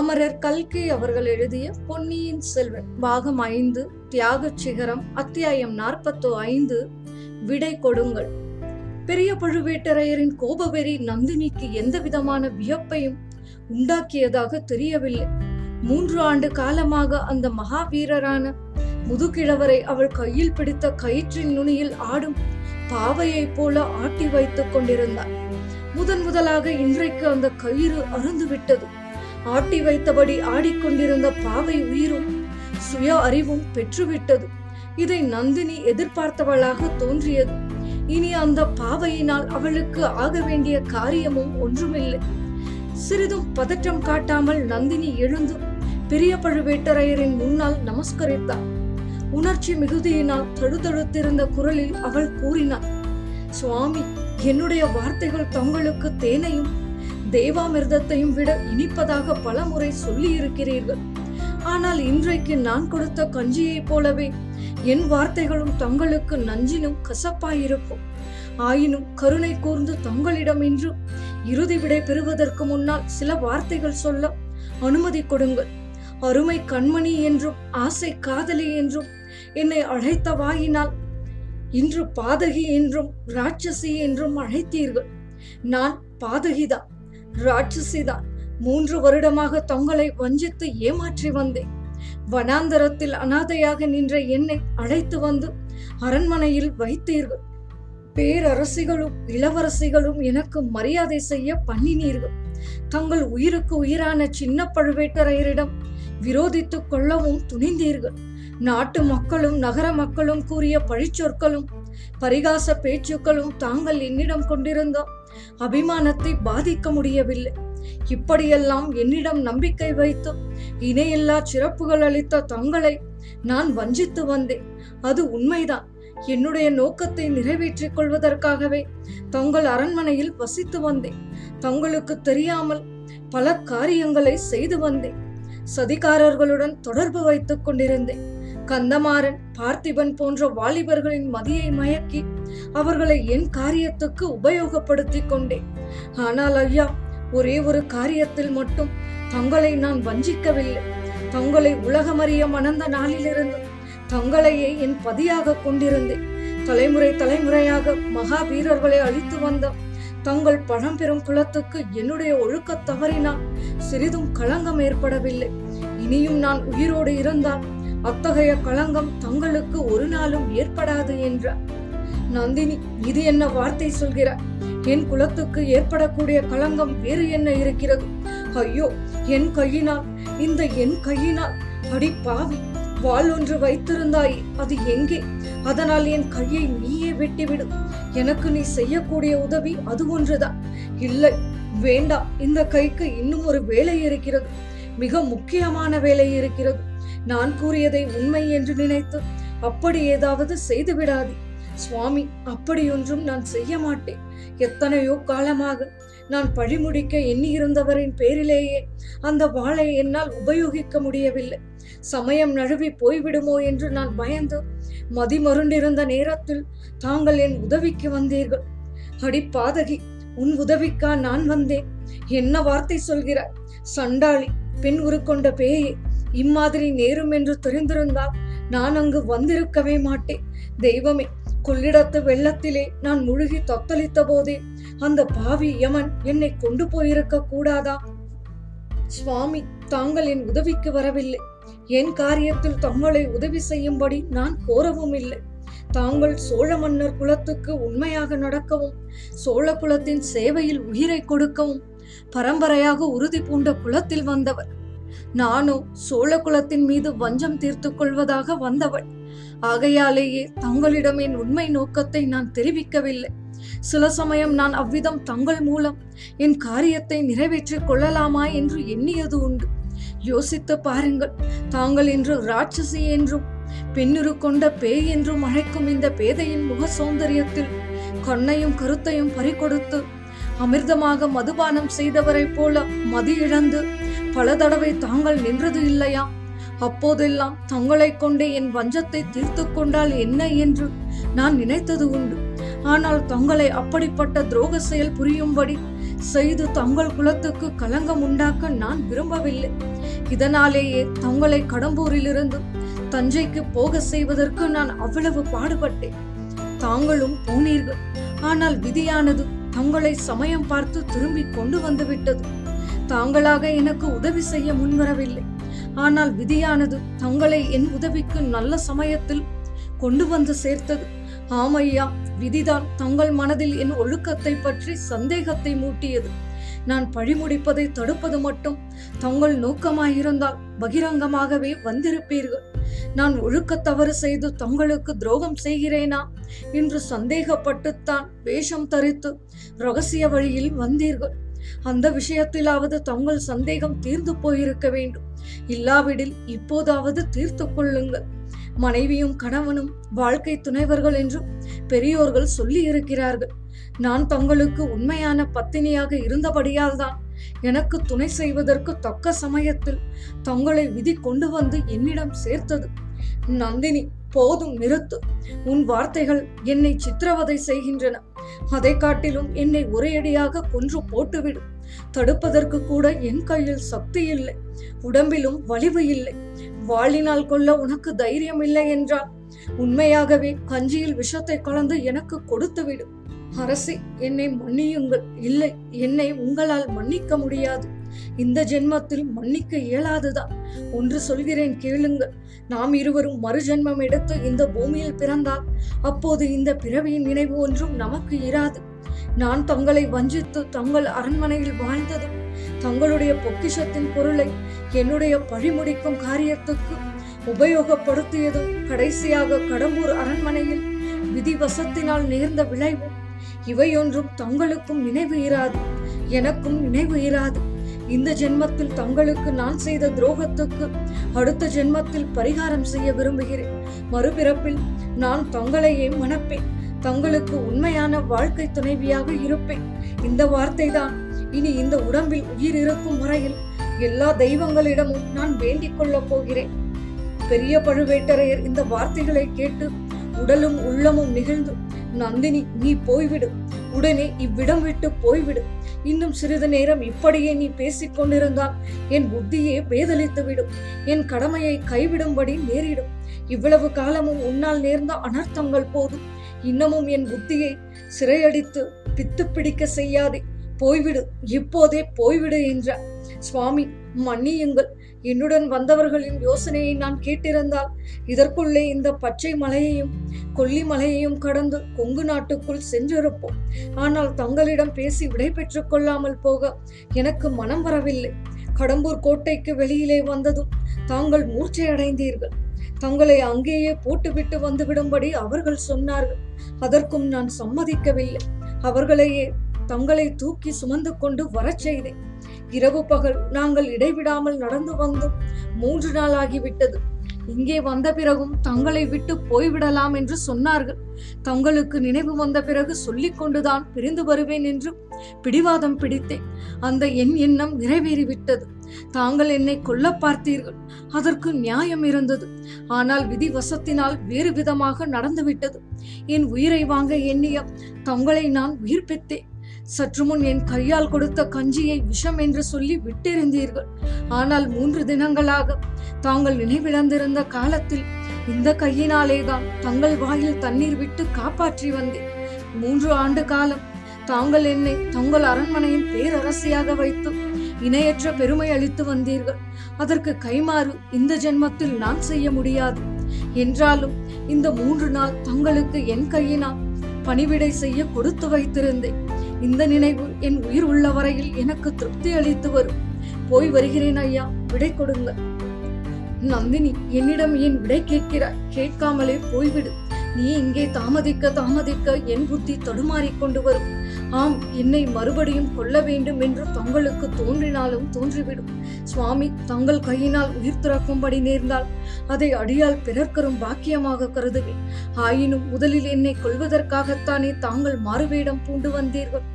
அமரர் கல்கி அவர்கள் எழுதிய பொன்னியின் செல்வன் பாகம் ஐந்து தியாகச் சிகரம் அத்தியாயம் நாற்பத்தோ ஐந்து விடை கொடுங்கள். பெரிய பழுவேட்டரையரின் கோபவெறி நந்தினிக்கு எந்த விதமான வியப்பையும் உண்டாக்கியதாக தெரியவில்லை. மூன்று ஆண்டு காலமாக அந்த மகாவீரரான முதுகிழவரை அவள் கையில் பிடித்த கயிற்றின் நுனியில் ஆடும் பாவையைப் போல ஆட்டி வைத்துக் கொண்டிருந்தார். முதன் முதலாக இன்றைக்கு அந்த கயிறு அருந்து விட்டது ஆட்டி வைத்தபடி ஆடிக்கொண்டிருந்த பாவை உயிரும் சுய அறிவும் பெற்றுவிட்டது. இதை நந்தினி எதிர்பார்த்தவளாக தோன்றியது. இனி அந்த பாவையினால் அவளுக்கு ஆக வேண்டிய காரியமும் ஒன்றுமில்லை. சிறிதும் பதற்றம் காட்டாமல் நந்தினி எழுந்து பெரிய பழுவேட்டரையரின் முன்னால் நமஸ்கரித்தாள். உணர்ச்சி மிகுதியினால் தழுதழுத்திருந்த குரலில் அவள் கூறினாள் சுவாமி என்னுடைய வார்த்தைகள் தங்களுக்கு தேனையும் தேவாமிர்தத்தையும் விட இனிப்பதாக பலமுறை சொல்லி இருக்கிறீர்கள் ஆனால் இன்றைக்கு நான் கொடுத்த கஞ்சியைப் போலவே என் வார்த்தைகளும் தங்களுக்கு நஞ்சினும் கசப்பாயிருக்கும். ஆயினும் கருணை கூர்ந்து தங்களிடம் இன்று இறுதி விடை பெறுவதற்கு முன்னால் சில வார்த்தைகள் சொல்ல அனுமதி கொடுங்கள். அருமை கண்மணி என்றும் ஆசை காதலி என்றும் என்னை அழைத்த வாயினால் இன்று பாதகி என்றும் ராட்சசி என்றும் அழைத்தீர்கள். நான் பாதகிதான். ராட்சசிதான் மூன்று வருடமாக தங்களை வஞ்சித்து ஏமாற்றி வந்தேன். வனாந்தரத்தில் அனாதையாக நின்ற என்னை அழைத்து வந்து அரண்மனையில் வைத்தீர்கள். பேரரசிகளும் இளவரசிகளும் எனக்கு மரியாதை செய்ய பண்ணினீர்கள். தங்கள் உயிருக்கு உயிரான சின்ன பழுவேட்டரையரிடம் விரோதித்துக் கொள்ளவும் துணிந்தீர்கள். நாட்டு மக்களும் நகர மக்களும் கூறிய பழிச்சொற்களும் பரிகாச பேச்சுக்களும் தாங்கள் என்னிடம் கொண்டிருந்தோம். அபிமானத்தை பாதிக்க முடியவில்லை. இப்படியெல்லாம் என்னிடம் நம்பிக்கை வைத்து இணையில்லா சிறப்புகள் அளித்த தங்களை நான் வஞ்சித்து வந்தேன். அது உண்மைதான். என்னுடைய நோக்கத்தை நிறைவேற்றிக் கொள்வதற்காகவே தங்கள் அரண்மனையில் வசித்து வந்தேன். தங்களுக்கு தெரியாமல் பல காரியங்களை செய்து வந்தேன். சதிகாரர்களுடன் தொடர்பு வைத்துக் கொண்டிருந்தேன். கந்தமாறன் பார்த்திபன் போன்ற வாலிபர்களின் மதியை மயக்கி அவர்களை என் காரியத்துக்கு உபயோகப்படுத்திக் கொண்டேன். ஆனால் ஐயா ஒரே ஒரு காரியத்தில் மட்டும் தங்களை நான் வஞ்சிக்கவில்லை. தங்களை உலகமறிய மணந்த நாளிலிருந்து தங்களையே என் பதியாக கொண்டிருந்தேன். தலைமுறை தலைமுறையாக மகா வீரர்களை அழித்து வந்த தங்கள் பழம்பெரும் குலத்துக்கு என்னுடைய ஒழுக்க தவறினால் சிறிதும் களங்கம் ஏற்படவில்லை. இனியும் நான் உயிரோடு இருந்தால் அத்தகைய களங்கம் தங்களுக்கு ஒரு நாளும் ஏற்படாது என்றார். நந்தினி இது என்ன வார்த்தை சொல்கிறார் என் குலத்துக்கு ஏற்படக்கூடிய களங்கம் வேறு என்ன இருக்கிறது? ஐயோ என் கையினால் இந்த என் கையினால். அடி பாவி வாள் ஒன்று வைத்திருந்தாய் அது எங்கே? அதனால் என் கையை நீயே வெட்டிவிடு. எனக்கு நீ செய்யக்கூடிய உதவி அது ஒன்றுதான் இல்லை வேண்டாம் இந்த கைக்கு இன்னும் ஒரு வேலை இருக்கிறது. மிக முக்கியமான வேலை இருக்கிறது. நான் கூறியதை உண்மை என்று நினைத்து அப்படி ஏதாவது செய்து விடாதே. சுவாமி அப்படியொன்றும் நான் செய்ய மாட்டேன். எத்தனையோ காலமாக நான் பழிமுடிக்க எண்ணியிருந்தவரின் பேரிலேயே அந்த வாளை என்னால் உபயோகிக்க முடியவில்லை. சமயம் நழுவி போய்விடுமோ என்று நான் பயந்து மதிமருண்டிருந்த நேரத்தில் தாங்கள் என் உதவிக்கு வந்தீர்கள். அடி பாதகி உன் உதவிக்கா நான் வந்தேன். என்ன வார்த்தை சொல்கிறாய்? சண்டாளி பெண் உருக்கொண்ட பேயே இம்மாதிரி நேரும் என்று தெரிந்திருந்தால் நான் அங்கு வந்திருக்கவே மாட்டேன். தெய்வமே கொள்ளிடத்து வெள்ளத்திலே நான் முழுகி தொத்தளித்த போதே அந்த பாவி யமன் என்னை கொண்டு போயிருக்க கூடாதா? சுவாமி தாங்கள் என் உதவிக்கு வரவில்லை. என் காரியத்தில் தங்களை உதவி செய்யும்படி நான் கோரவும் இல்லை. தாங்கள் சோழ மன்னர் குலத்துக்கு உண்மையாக நடக்கவும் சோழ குலத்தின் சேவையில் உயிரை கொடுக்கவும் பரம்பரையாக உறுதி பூண்ட குலத்தில் வந்தவர். நானோ சோழ குலத்தின் மீது வஞ்சம் தீர்த்து கொள்வதாக வந்தவள். ஆகையாலேயே தங்களிடம் என் உண்மை நோக்கத்தை நான் தெரிவிக்கவில்லை. சில சமயம் நான் அவ்விதம் தங்கள் மூலம் என் காரியத்தை நிறைவேற்றிக் கொள்ளலாமா என்று எண்ணியது உண்டு. யோசித்து பாருங்கள் தாங்கள் இன்று ராட்சசி என்றும் பெண்ணுரு கொண்ட பேய் என்றும் அழைக்கும் இந்த பேதையின் முக சௌந்தரியத்தில் கண்ணையும் கருத்தையும் பறிகொடுத்து அமிர்தமாக மதுபானம் செய்தவரைப் போல மதி இழந்து பல தடவை தாங்கள் நின்றது இல்லையா? அப்போதெல்லாம் தங்களை கொண்டே என் வஞ்சத்தை தீர்த்து கொண்டால் என்ன என்று நான் நினைத்தது உண்டு. ஆனால் தங்களை அப்படிப்பட்ட துரோக செயல் புரியும்படி செய்து தங்கள் குலத்துக்கு களங்கம் உண்டாக்க நான் விரும்பவில்லை. இதனாலேயே தங்களை கடம்பூரிலிருந்து தஞ்சைக்கு போக செய்வதற்கு நான் அவ்வளவு பாடுபட்டேன். தாங்களும் போனீர்கள். ஆனால் விதியானது தங்களை சமயம் பார்த்து திரும்பி கொண்டு வந்து விட்டது தாங்களாக எனக்கு உதவி செய்ய முன்வரவில்லை. ஆனால் விதியானது தங்களை என் உதவிக்கு நல்ல சமயத்தில் கொண்டு வந்து சேர்த்தது. ஆமையா விதிதான் தங்கள் மனதில் என் ஒழுக்கத்தை பற்றி சந்தேகத்தை மூட்டியது. நான் பழிமுடிப்பதை தடுப்பது மட்டும் தங்கள் நோக்கமாயிருந்தால் பகிரங்கமாகவே வந்திருப்பீர்கள். நான் ஒழுக்க தவறு செய்து தங்களுக்கு துரோகம் செய்கிறேனா? என்று சந்தேகப்பட்டுத்தான் வேஷம் தரித்து ரகசிய வழியில் வந்தீர்கள். அந்த விஷயத்திலாவது தங்கள் சந்தேகம் தீர்ந்து போயிருக்க வேண்டும். இல்லாவிடில் இப்போதாவது தீர்த்து கொள்ளுங்கள். மனைவியும் கணவனும் வாழ்க்கை துணைவர்கள் என்று பெரியோர்கள் சொல்லி இருக்கிறார்கள் நான் தங்களுக்கு உண்மையான பத்தினியாக இருந்தபடியால் தான் எனக்கு துணை செய்வதற்கு தக்க சமயத்தில் தங்களை விதி கொண்டு வந்து என்னிடம் சேர்த்தது. நந்தினி போதும் நிறுத்து. உன் வார்த்தைகள் என்னை சித்திரவதை செய்கின்றன. அதை காட்டிலும் என்னை ஒரேயடியாக கொன்று போட்டுவிடும் தடுப்பதற்கு கூட என் கையில் சக்தி இல்லை. உடம்பிலும் வலிவு இல்லை. வாழினால் கொள்ள உனக்கு தைரியம் இல்லை என்றால் உண்மையாகவே கஞ்சியில் விஷத்தை கலந்து எனக்கு கொடுத்து விடும் அரசி என்னை மன்னியுங்கள். இல்லை என்னை உங்களால் மன்னிக்க முடியாது. இந்த ஜென்மத்தில் மன்னிக்க இயலாதுதான். ஒன்று சொல்கிறேன் கேளுங்கள். நாம் இருவரும் மறுஜென்மம் எடுத்து இந்த பூமியில் பிறந்தால் அப்போது இந்த பிறவியின் நினைவு ஒன்றும் நமக்கு இராது. நான் தங்களை வஞ்சித்து தங்கள் அரண்மனையில் வாழ்ந்ததும் தங்களுடைய பொக்கிஷத்தின் பொருளை என்னுடைய பழிமுடிக்கும் காரியத்துக்கு உபயோகப்படுத்தியதும் கடைசியாக கடம்பூர் அரண்மனையில் விதிவசத்தினால் நேர்ந்த விளைவும் இவையொன்றும் தங்களுக்கும் நினைவு இராது. எனக்கும் நினைவு இராது. இந்த ஜென்மத்தில் தங்களுக்கு நான் செய்த துரோகத்துக்கு அடுத்த ஜென்மத்தில் பரிகாரம் செய்ய விரும்புகிறேன். மறுபிறப்பில் நான் தங்களையே மணப்பேன். தங்களுக்கு உண்மையான வாழ்க்கை துணைவியாக இருப்பேன். இந்த வார்த்தை தான் இனி இந்த உடம்பில் உயிர் இருக்கும் வரையில் எல்லா தெய்வங்களிடமும் நான் வேண்டிக் கொள்ளப் போகிறேன். பெரிய பழுவேட்டரையர் இந்த வார்த்தைகளை கேட்டு உடலும் உள்ளமும் நிகழ்ந்து நந்தினி நீ போய்விடு. உடனே இவ்விடம் விட்டு போய்விடு. இன்னும் சிறிது நேரம் இப்படியே நீ பேசிக் கொண்டிருந்தால் என் புத்தியே பேதலித்து விடும். என் கடமையை கைவிடும்படி நேரிடும். இவ்வளவு காலமும் உன்னால் நேர்ந்த அனர்த்தங்கள் போதும். இன்னமும் என் புத்தியை சிறையடித்து பித்து பிடிக்க செய்யாதே. போய்விடு. இப்போதே போய்விடு என்றார் சுவாமி மன்னியுங்கள். என்னுடன் வந்தவர்களின் யோசனையை நான் கேட்டிருந்தால் இதற்குள்ளே இந்த பச்சை மலையையும் கொல்லி மலையையும் கடந்து கொங்கு நாட்டுக்குள் சென்றிருப்போம். ஆனால் தங்களிடம் பேசி விடை கொள்ளாமல் போக எனக்கு மனம் வரவில்லை. கடம்பூர் கோட்டைக்கு வெளியிலே வந்ததும் தாங்கள் மூர்ச்சையடைந்தீர்கள் தங்களை அங்கேயே போட்டுவிட்டு வந்துவிடும்படி அவர்கள் சொன்னார்கள். அதற்கும் நான் சம்மதிக்கவில்லை. அவர்களையே தங்களை தூக்கி சுமந்து கொண்டு வரச் செய்தேன். இரவு பகல் நாங்கள் இடைவிடாமல் நடந்து வந்து மூன்று நாள் ஆகிவிட்டது. இங்கே வந்த பிறகும் தங்களை விட்டு போய்விடலாம் என்று சொன்னார்கள். தங்களுக்கு நினைவு வந்த பிறகு சொல்லிக் கொண்டுதான் பிரிந்து வருவேன் என்று பிடிவாதம் பிடித்தேன். அந்த என் எண்ணம் நிறைவேறிவிட்டது. தாங்கள் என்னை கொல்ல பார்த்தீர்கள். அதற்கு நியாயம் இருந்தது. ஆனால் விதி வசத்தினால் வேறு விதமாக நடந்துவிட்டது. என் உயிரை வாங்க எண்ணிய தங்களை நான் உயிர்ப்பித்தேன் சற்றுமுன் என் கையால் கொடுத்த கஞ்சியை விஷம் என்று சொல்லி விட்டிருந்தீர்கள். ஆனால் மூன்று தினங்களாக தாங்கள் நினைவிழந்திருந்த காலத்தில் இந்த கையினாலேதான் தங்கள் வாயில் தண்ணீர் விட்டு காப்பாற்றி வந்தேன். மூன்று ஆண்டு காலம் தாங்கள் என்னை தங்கள் அரண்மனையின் பேரரசியாக வைத்து இணையற்ற பெருமை அளித்து வந்தீர்கள். அதற்கு கைமாறு இந்த ஜென்மத்தில் நான் செய்ய முடியாது. என்றாலும் இந்த மூன்று நாள் தங்களுக்கு என் கையினால் பணிவிடை செய்ய கொடுத்து வைத்திருந்தேன். இந்த நினைவு என் உயிர் உள்ள வரையில் எனக்கு திருப்தி அளித்து வரும். போய் வருகிறேன் ஐயா விடை கொடுங்க. நந்தினி என்னிடம் ஏன் விடை கேட்கிறாய்? கேட்காமலே போய்விடு. நீ இங்கே தாமதிக்க தாமதிக்க என் புத்தி தடுமாறிக் கொண்டு வரும். ஆம் என்னை மறுபடியும் கொல்ல வேண்டும் என்று தங்களுக்கு தோன்றினாலும் தோன்றிவிடும். சுவாமி தங்கள் கையினால் உயிர் துறக்கும்படி நேர்ந்தால் அதை அடியால் பிறர்க்கரும் பாக்கியமாக கருதுவேன். ஆயினும் முதலில் என்னை கொல்வதற்காகத்தானே தாங்கள் மாறுவேடம் பூண்டு வந்தீர்கள்.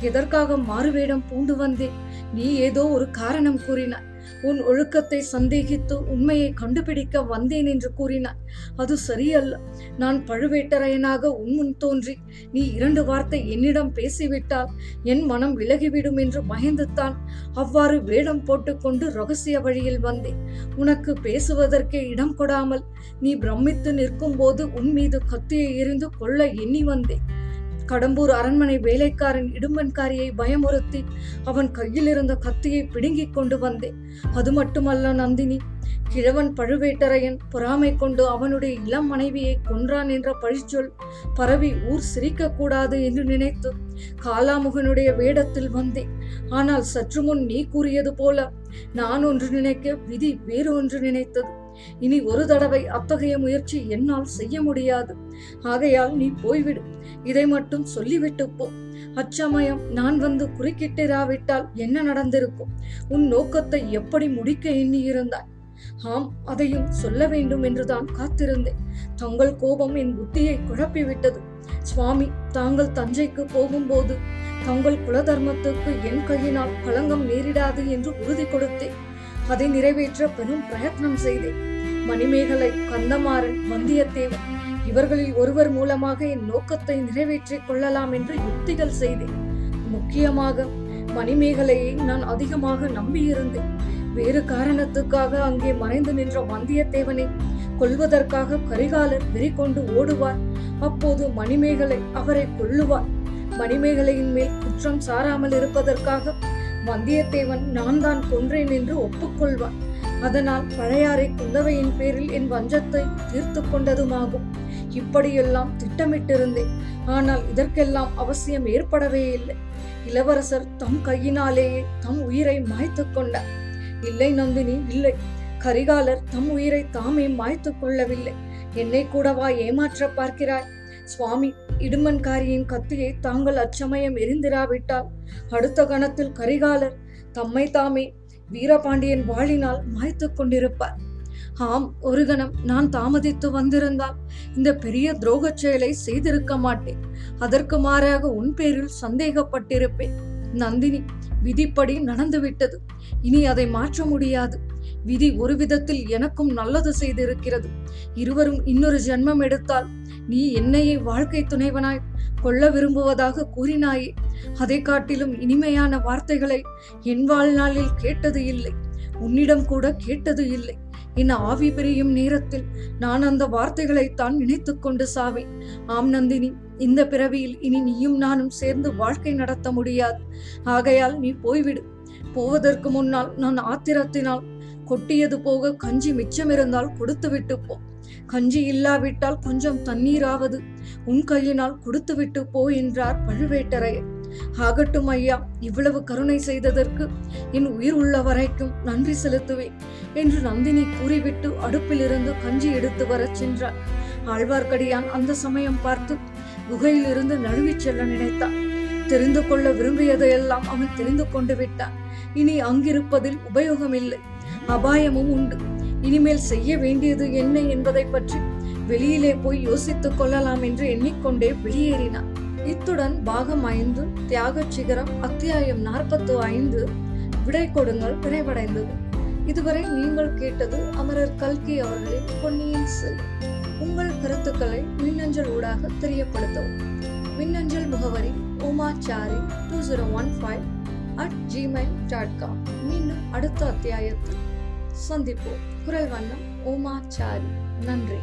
எதற்காக மாறுவேடம் பூண்டு வந்தேன்? நீ ஏதோ ஒரு காரணம் கூறினாய். உன் ஒழுக்கத்தை சந்தேகித்து உண்மையை கண்டுபிடிக்க வந்தேன் என்று கூறினார் அது சரியல்ல. நான் பழுவேட்டரையனாக உன்முன் தோன்றி நீ இரண்டு வார்த்தை என்னிடம் பேசிவிட்டால் என் மனம் விலகிவிடும் என்று பயந்துத்தான் அவ்வாறு வேடம் போட்டுக்கொண்டு ரகசிய வழியில் வந்தேன். உனக்கு பேசுவதற்கே இடம் கொடாமல் நீ பிரமித்து நிற்கும் போது உன் மீது கத்தியை எறிந்து கொள்ள எண்ணி வந்தேன். கடம்பூர் அரண்மனை வேலைக்காரன் இடும்பன்காரியை பயமுறுத்தி அவன் கையில் இருந்த கத்தியை பிடுங்கிக் கொண்டு வந்தேன். அது மட்டுமல்ல நந்தினி கிழவன் பழுவேட்டரையன் பொறாமை கொண்டு அவனுடைய இளம் மனைவியை கொன்றான் என்ற பழிச்சொல் பரவி ஊர் சிரிக்க கூடாது என்று நினைத்து காலாமுகனுடைய வேடத்தில் வந்தேன். ஆனால் சற்று முன் நீ கூறியது போல நான் ஒன்று நினைக்க விதி வேறு ஒன்று நினைத்தது. இனி ஒரு தடவை அத்தகைய முயற்சி என்னால் செய்ய முடியாது. ஆகையால் நீ போய்விடு. இதை மட்டும் சொல்லிவிட்டு போ. அச்சமயம் நான் வந்து குறுக்கிட்டிராவிட்டால் என்ன நடந்திருக்கும்? உன் நோக்கத்தை எப்படி முடிக்க எண்ணியிருந்தாய்? ஆம் அதையும் சொல்ல வேண்டும் என்றுதான் காத்திருந்தேன். தங்கள் கோபம் என் புத்தியை குழப்பிவிட்டது. சுவாமி தாங்கள் தஞ்சைக்கு போகும்போது தங்கள் குலதர்மத்துக்கு என் கையினால் களங்கம் நேரிடாது என்று உறுதி கொடுத்தேன். அதை நிறைவேற்ற பெரும் பிரயத்னம் செய்தேன். மணிமேகலை கந்தமாறன் வந்தியத்தேவன் இவர்களில் ஒருவர் மூலமாக என் நோக்கத்தை நிறைவேற்றிக் கொள்ளலாம் என்று யுக்திகள் செய்தேன். முக்கியமாக மணிமேகலையை நான் அதிகமாக நம்பியிருந்தேன். வேறு காரணத்துக்காக அங்கே மறைந்து நின்ற வந்தியத்தேவனை கொல்வதற்காக கரிகாலர் வெறி கொண்டு ஓடுவார். அப்போது மணிமேகலை அவரை கொல்லுவார். மணிமேகலையின் மேல் குற்றம் சாராமல் இருப்பதற்காக வந்தியத்தேவன் நான் தான் கொன்றேன் என்று ஒப்புக்கொள்வான். அதனால் பழையாறை குந்தவையின் பேரில் என் வஞ்சத்தை தீர்த்து கொண்டதுமாகும். இப்படியெல்லாம் திட்டமிட்டிருந்தேன். ஆனால் இதற்கெல்லாம் அவசியம் ஏற்படவே இல்லை. இளவரசர் தம் கையினாலேயே தம் உயிரை மாய்த்து கொண்டார். இல்லை நந்தினி இல்லை. கரிகாலர் தம் உயிரை தாமே மாய்த்து கொள்ளவில்லை. என்னை கூடவா ஏமாற்ற பார்க்கிறாய்? சுவாமி இடுமன்காரியின் கத்தியை தாங்கள் அச்சமயம் எரிந்திராவிட்டால் அடுத்த கணத்தில் கரிகாலர் தம்மை தாமே வீரபாண்டியன் வாளினால் மாய்த்து கொண்டிருப்பார். ஆம் ஒரு கணம் நான் தாமதித்து வந்திருந்தால் இந்த பெரிய துரோகச் செயலை செய்திருக்க மாட்டேன். அதற்கு மாறாக உன் பேரில் சந்தேகப்பட்டிருப்பேன். நந்தினி விதிப்படி நடந்துவிட்டது. இனி அதை மாற்ற முடியாது. விதி ஒரு விதத்தில் எனக்கும் நல்லது செய்திருக்கிறது. இருவரும் இன்னொரு ஜென்மம் எடுத்தால் நீ என்னையே வாழ்க்கை துணைவனாய் கொள்ள விரும்புவதாக கூறினாயே. அதை காட்டிலும் இனிமையான வார்த்தைகளை என் வாழ்நாளில் கேட்டது இல்லை. உன்னிடம் கூட கேட்டது இல்லை. என் ஆவி பிரியும் நேரத்தில் நான் அந்த வார்த்தைகளைத்தான் நினைத்து கொண்டு சாவேன். ஆம் நந்தினி இந்த பிறவியில் இனி நீயும் நானும் சேர்ந்து வாழ்க்கை நடத்த முடியாது. ஆகையால் நீ போய்விடு. போவதற்கு முன்னால் நான் ஆத்திரத்தினால் கொட்டியது போக கஞ்சி மிச்சம் இருந்தால் கொடுத்து விட்டு போ. கஞ்சி இல்லாவிட்டால் கொஞ்சம் தண்ணீராவது. உன் கையினால் கொடுத்து விட்டு போ என்றார் பழுவேட்டரையர். ஆகட்டும் ஐயா இவ்வளவு கருணை செய்ததற்கு என் உயிர் உள்ள வரைக்கும் நன்றி செலுத்துவேன் என்று நந்தினி கூறிவிட்டு அடுப்பிலிருந்து கஞ்சி எடுத்து வரச் சென்றார் ஆழ்வார்க்கடியான் அந்த சமயம் பார்த்து குகையிலிருந்து நழுவிச் செல்ல நினைத்தான் தெரிந்து கொள்ள விரும்பியதையெல்லாம் அவன் தெரிந்து கொண்டு விட்டான். இனி அங்கிருப்பதில் உபயோகமில்லை. அபாயமும் உண்டு. இனிமேல் செய்ய வேண்டியது என்ன என்பதை பற்றி வெளியிலே போய் யோசித்துக் கொள்ளலாம் என்று எண்ணிக்கொண்டே வெளியேறினான். இத்துடன் பாகம் ஐந்து தியாகச் சிகரம் அத்தியாயம் நாற்பத்து ஐந்து விடை கொடுங்கள் நிறைவடைந்தது. இதுவரை நீங்கள் கேட்டது அமரர் கல்கி அவர்களின் பொன்னியின் செல் உங்கள் கருத்துக்களை மின்னஞ்சல் ஊடாக தெரியப்படுத்தவும். மின்னஞ்சல் முகவரி Umachari two zero one five at Gmail dot com மீண்டும் அடுத்த அத்தியாயத்தில் சந்திப்போம். குரல் வண்ணம் ஓமாச்சாரி நன்றி.